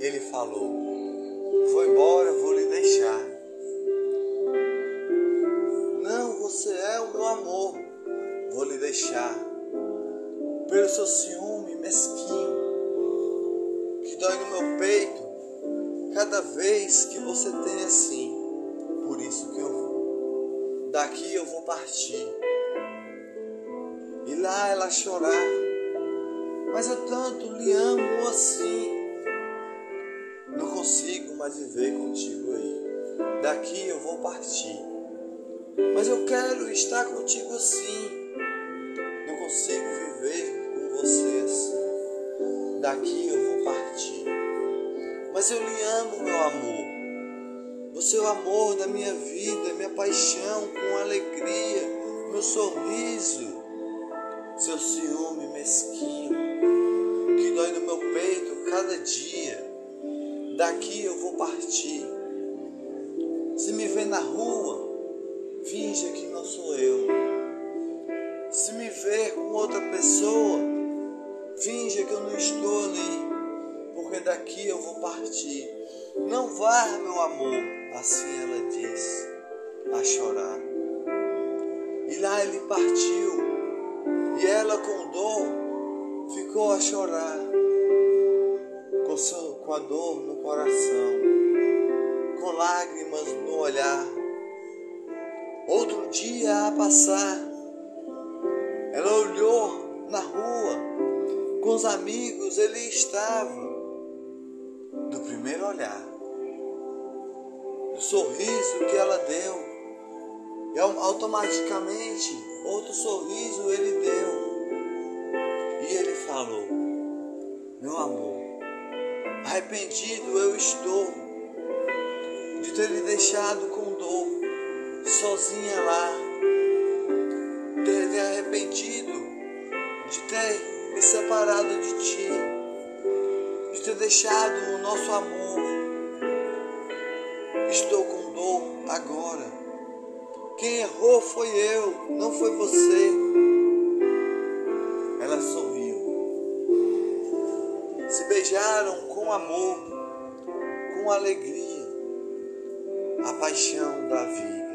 ele falou: Vou embora, vou lhe deixar. Não, você é o meu amor, vou lhe deixar. Pelo seu ciúme mesquinho, que dói no meu peito, cada vez que você tem assim. Por isso que eu vou. Daqui eu vou partir. E lá ela chorar. Mas eu tanto lhe amo assim não consigo mais viver contigo aí. Daqui eu vou partir. Mas eu quero estar contigo assim. Não consigo viver com você assim. Daqui eu vou partir. Mas eu lhe amo, meu amor. Você é o amor da minha vida, minha paixão, com alegria, meu sorriso, seu ciúme mesquinho, que dói no meu peito cada dia daqui eu vou partir. Se me vê na rua, finja que não sou eu. Se me ver com outra pessoa, finja que eu não estou ali, porque daqui eu vou partir. Não vá, meu amor, assim ela disse, a chorar. E lá ele partiu, e ela com dor ficou a chorar com a dor no coração, com lágrimas no olhar. Outro dia a passar, ela olhou na rua, com os amigos ele estava, do primeiro olhar, do sorriso que ela deu, e automaticamente outro sorriso ele deu, e ele falou: Meu amor, Arrependido eu estou de ter lhe deixado com dor, sozinha lá. Ter me arrependido de ter me separado de ti, de ter deixado o nosso amor. Estou com dor agora. Quem errou foi eu, não foi você. Ela sorriu. Se beijaram com amor, com alegria, a paixão da vida.